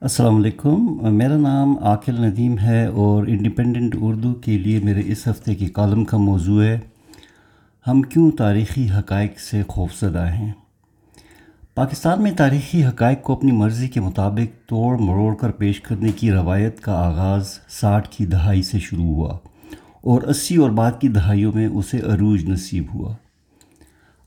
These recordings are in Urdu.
السلام علیکم۔ میرا نام عاقل ندیم ہے اور انڈیپینڈنٹ اردو کے لیے میرے اس ہفتے کی کالم کا موضوع ہے۔ ہم کیوں تاریخی حقائق سے خوفزدہ ہیں؟ پاکستان میں تاریخی حقائق کو اپنی مرضی کے مطابق توڑ مروڑ کر پیش کرنے کی روایت کا آغاز ساٹھ کی دہائی سے شروع ہوا اور اسی اور بعد کی دہائیوں میں اسے عروج نصیب ہوا۔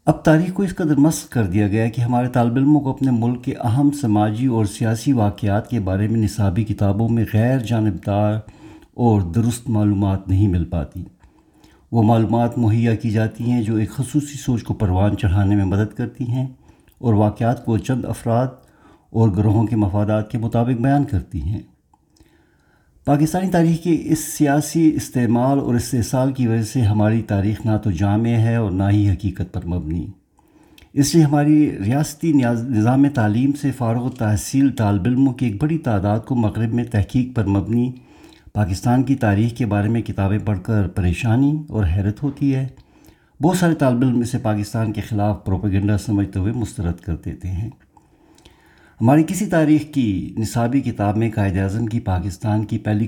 اب تاریخ کو اس قدر مسق کر دیا گیا کہ ہمارے طالب علموں کو اپنے ملک کے اہم سماجی اور سیاسی واقعات کے بارے میں نصابی کتابوں میں غیر جانبدار اور درست معلومات نہیں مل پاتی۔ وہ معلومات مہیا کی جاتی ہیں جو ایک خصوصی سوچ کو پروان چڑھانے میں مدد کرتی ہیں اور واقعات کو چند افراد اور گروہوں کے مفادات کے مطابق بیان کرتی ہیں۔ پاکستانی تاریخ کے اس سیاسی استعمال اور استحصال کی وجہ سے ہماری تاریخ نہ تو جامع ہے اور نہ ہی حقیقت پر مبنی۔ اس لیے ہماری ریاستی نظام تعلیم سے فارغ و تحصیل طالب علموں کی ایک بڑی تعداد کو مغرب میں تحقیق پر مبنی۔ پاکستان کی تاریخ کے بارے میں کتابیں پڑھ کر پریشانی اور حیرت ہوتی ہے۔ بہت سارے طالب علم اسے پاکستان کے خلاف پروپیگنڈا سمجھتے ہوئے مسترد کر دیتے ہیں۔ ہماری کسی تاریخ کی نصابی کتاب میں قائد اعظم کی پاکستان کی پہلی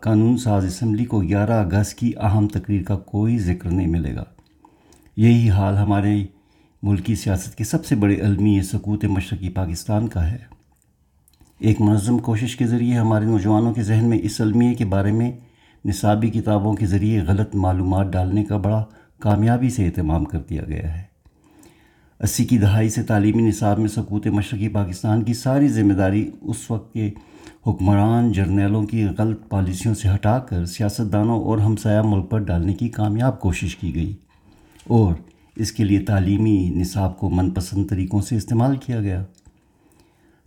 قانون ساز اسمبلی کو گیارہ اگست کی اہم تقریر کا کوئی ذکر نہیں ملے گا۔ یہی حال ہمارے ملکی سیاست کے سب سے بڑے علمی سکوت مشرقی پاکستان کا ہے۔ ایک منظم کوشش کے ذریعے ہمارے نوجوانوں کے ذہن میں اس علمیے کے بارے میں نصابی کتابوں کے ذریعے غلط معلومات ڈالنے کا بڑا کامیابی سے اہتمام کر دیا گیا ہے۔ اسی کی دہائی سے تعلیمی نصاب میں سکوت مشرقی پاکستان کی ساری ذمہ داری اس وقت کے حکمران جرنیلوں کی غلط پالیسیوں سے ہٹا کر سیاستدانوں اور ہمسایہ ملک پر ڈالنے کی کامیاب کوشش کی گئی۔ اور اس کے لیے تعلیمی نصاب کو من پسند طریقوں سے استعمال کیا گیا۔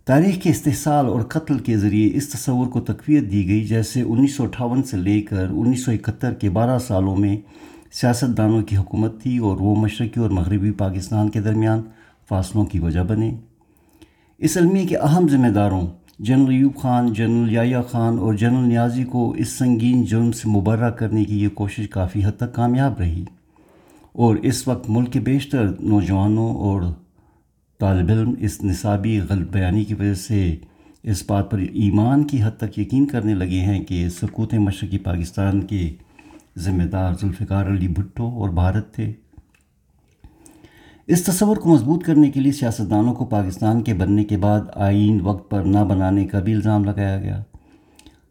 تاریخ کے استحصال اور قتل کے ذریعے اس تصور کو تقویت دی گئی جیسے انیس سو اٹھاون سے لے کر انیس سو اکہتر کے بارہ سالوں میں سیاست دانوں کی حکومت تھی اور وہ مشرقی اور مغربی پاکستان کے درمیان فاصلوں کی وجہ بنے۔ اس علمی کے اہم ذمہ داروں جنرل ایوب خان، جنرل یایا خان اور جنرل نیازی کو اس سنگین جرم سے مبرہ کرنے کی یہ کوشش کافی حد تک کامیاب رہی۔ اور اس وقت ملک کے بیشتر نوجوانوں اور طالب علم اس نصابی غلط بیانی کی وجہ سے اس بات پر ایمان کی حد تک یقین کرنے لگے ہیں کہ سکوت مشرقی پاکستان کے ذمہ دار ذوالفقار علی بھٹو اور بھارت تھے۔ اس تصور کو مضبوط کرنے کے لیے سیاستدانوں کو پاکستان کے بننے کے بعد آئین وقت پر نہ بنانے کا بھی الزام لگایا گیا۔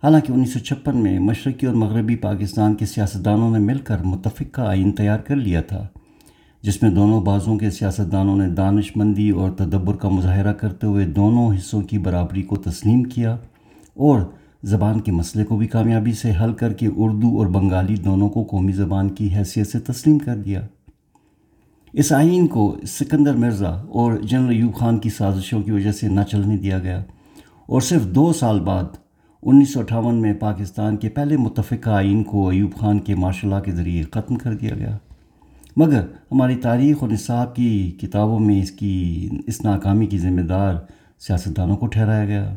حالانکہ انیس سو چھپن میں مشرقی اور مغربی پاکستان کے سیاستدانوں نے مل کر متفقہ آئین تیار کر لیا تھا، جس میں دونوں بازوں کے سیاستدانوں نے دانش مندی اور تدبر کا مظاہرہ کرتے ہوئے دونوں حصوں کی برابری کو تسلیم کیا اور زبان کے مسئلے کو بھی کامیابی سے حل کر کے اردو اور بنگالی دونوں کو قومی زبان کی حیثیت سے تسلیم کر دیا۔ اس آئین کو سکندر مرزا اور جنرل ایوب خان کی سازشوں کی وجہ سے نہ چلنے دیا گیا اور صرف دو سال بعد انیس سو اٹھاون میں پاکستان کے پہلے متفقہ آئین کو ایوب خان کے مارشل لا کے ذریعے ختم کر دیا گیا۔ مگر ہماری تاریخ اور نصاب کی کتابوں میں اس کی، اس ناکامی کی ذمہ دار سیاستدانوں کو ٹھہرایا گیا۔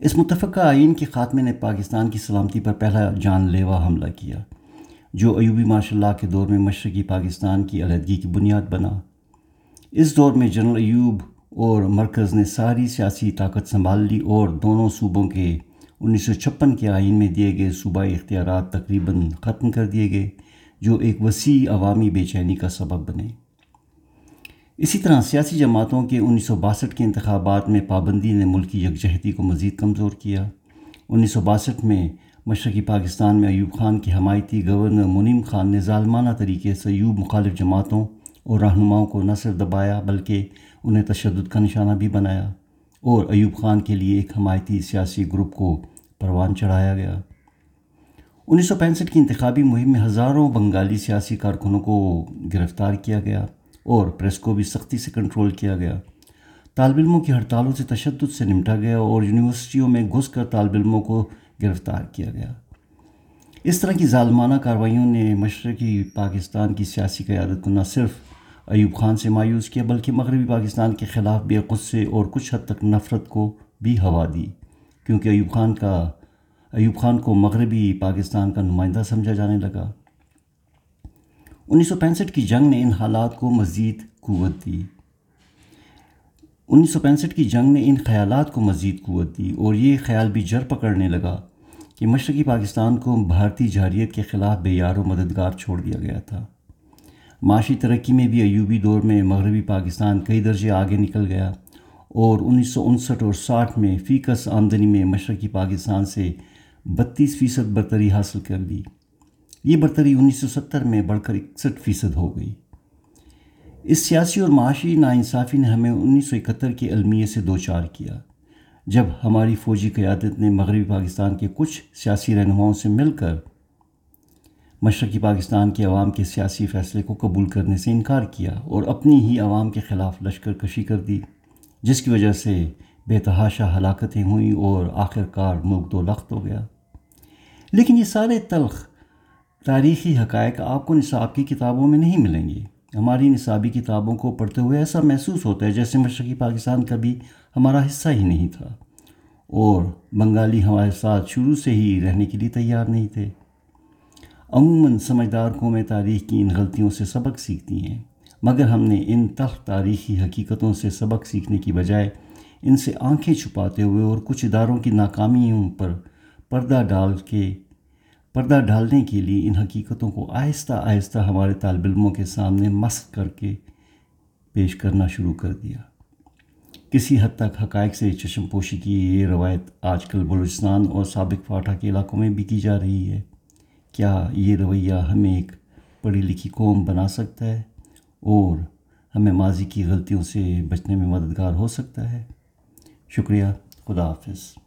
اس متفقہ آئین کے خاتمے نے پاکستان کی سلامتی پر پہلا جان لیوا حملہ کیا، جو ایوبی ماشاء اللہ کے دور میں مشرقی پاکستان کی علیحدگی کی بنیاد بنا۔ اس دور میں جنرل ایوب اور مرکز نے ساری سیاسی طاقت سنبھال لی اور دونوں صوبوں کے انیس سو چھپن کے آئین میں دیے گئے صوبائی اختیارات تقریباً ختم کر دیے گئے، جو ایک وسیع عوامی بے چینی کا سبب بنے۔ اسی طرح سیاسی جماعتوں کے انیس سو باسٹھ کے انتخابات میں پابندی نے ملکی یکجہتی کو مزید کمزور کیا۔ انیس سو باسٹھ میں مشرقی پاکستان میں ایوب خان کی حمایتی گورنر منیم خان نے ظالمانہ طریقے سے ایوب مخالف جماعتوں اور رہنماؤں کو نہ صرف دبایا بلکہ انہیں تشدد کا نشانہ بھی بنایا اور ایوب خان کے لیے ایک حمایتی سیاسی گروپ کو پروان چڑھایا گیا۔ انیس سو پینسٹھ کی انتخابی مہم میں ہزاروں بنگالی سیاسی کارکنوں کو گرفتار کیا گیا۔ اور پریس کو بھی سختی سے کنٹرول کیا گیا۔ طالب علموں کی ہڑتالوں سے تشدد سے نمٹا گیا اور یونیورسٹیوں میں گھس کر طالب علموں کو گرفتار کیا گیا۔ اس طرح کی ظالمانہ کارروائیوں نے مشرقی پاکستان کی سیاسی قیادت کو نہ صرف ایوب خان سے مایوس کیا، بلکہ مغربی پاکستان کے خلاف بھی غصے اور کچھ حد تک نفرت کو بھی ہوا دی۔ کیونکہ ایوب خان کا، ایوب خان کو مغربی پاکستان کا نمائندہ سمجھا جانے لگا۔ انیس سو پینسٹھ کی جنگ نے ان حالات کو مزید قوت دی۔ انیس سو پینسٹھ کی جنگ نے ان خیالات کو مزید قوت دی اور یہ خیال بھی جر پکڑنے لگا کہ مشرقی پاکستان کو بھارتی جارحیت کے خلاف بے یار و مددگار چھوڑ دیا گیا تھا۔ معاشی ترقی میں بھی ایوبی دور میں مغربی پاکستان کئی درجے آگے نکل گیا اور انیس سو انسٹھ اور ساٹھ میں فیکس آمدنی میں مشرقی پاکستان سے بتیس فیصد برتری حاصل کر لی۔ یہ برتری انیس سو ستر میں بڑھ کر اکسٹھ فیصد ہو گئی۔ اس سیاسی اور معاشی ناانصافی نے ہمیں انیس سو اکہتر کے المیے سے دو چار کیا۔ جب ہماری فوجی قیادت نے مغربی پاکستان کے کچھ سیاسی رہنماؤں سے مل کر مشرقی پاکستان کے عوام کے سیاسی فیصلے کو قبول کرنے سے انکار کیا اور اپنی ہی عوام کے خلاف لشکر کشی کر دی، جس کی وجہ سے بے تحاشا ہلاکتیں ہوئیں اور آخر کار ملک دو لخت ہو گیا۔ لیکن یہ سارے تلخ تاریخی حقائق آپ کو نصاب کی کتابوں میں نہیں ملیں گے۔ ہماری نصابی کتابوں کو پڑھتے ہوئے ایسا محسوس ہوتا ہے جیسے مشرقی پاکستان کبھی ہمارا حصہ ہی نہیں تھا۔ اور بنگالی ہمارے ساتھ شروع سے ہی رہنے کے لیے تیار نہیں تھے۔ عموماً سمجھدار قومیں تاریخ کی ان غلطیوں سے سبق سیکھتی ہیں، مگر ہم نے ان تخ تاریخی حقیقتوں سے سبق سیکھنے کی بجائے ان سے آنکھیں چھپاتے ہوئے اور کچھ اداروں کی ناکامیوں پر پردہ ڈال کے پردہ ڈالنے کے لیے ان حقیقتوں کو آہستہ آہستہ ہمارے طالب علموں کے سامنے مسق کر کے پیش کرنا شروع کر دیا۔ کسی حد تک حقائق سے چشم پوشی کی یہ روایت آج کل بلوچستان اور سابق فاٹا کے علاقوں میں بھی کی جا رہی ہے۔ کیا یہ رویہ ہمیں ایک پڑھی لکھی قوم بنا سکتا ہے اور ہمیں ماضی کی غلطیوں سے بچنے میں مددگار ہو سکتا ہے؟ شکریہ، خدا حافظ۔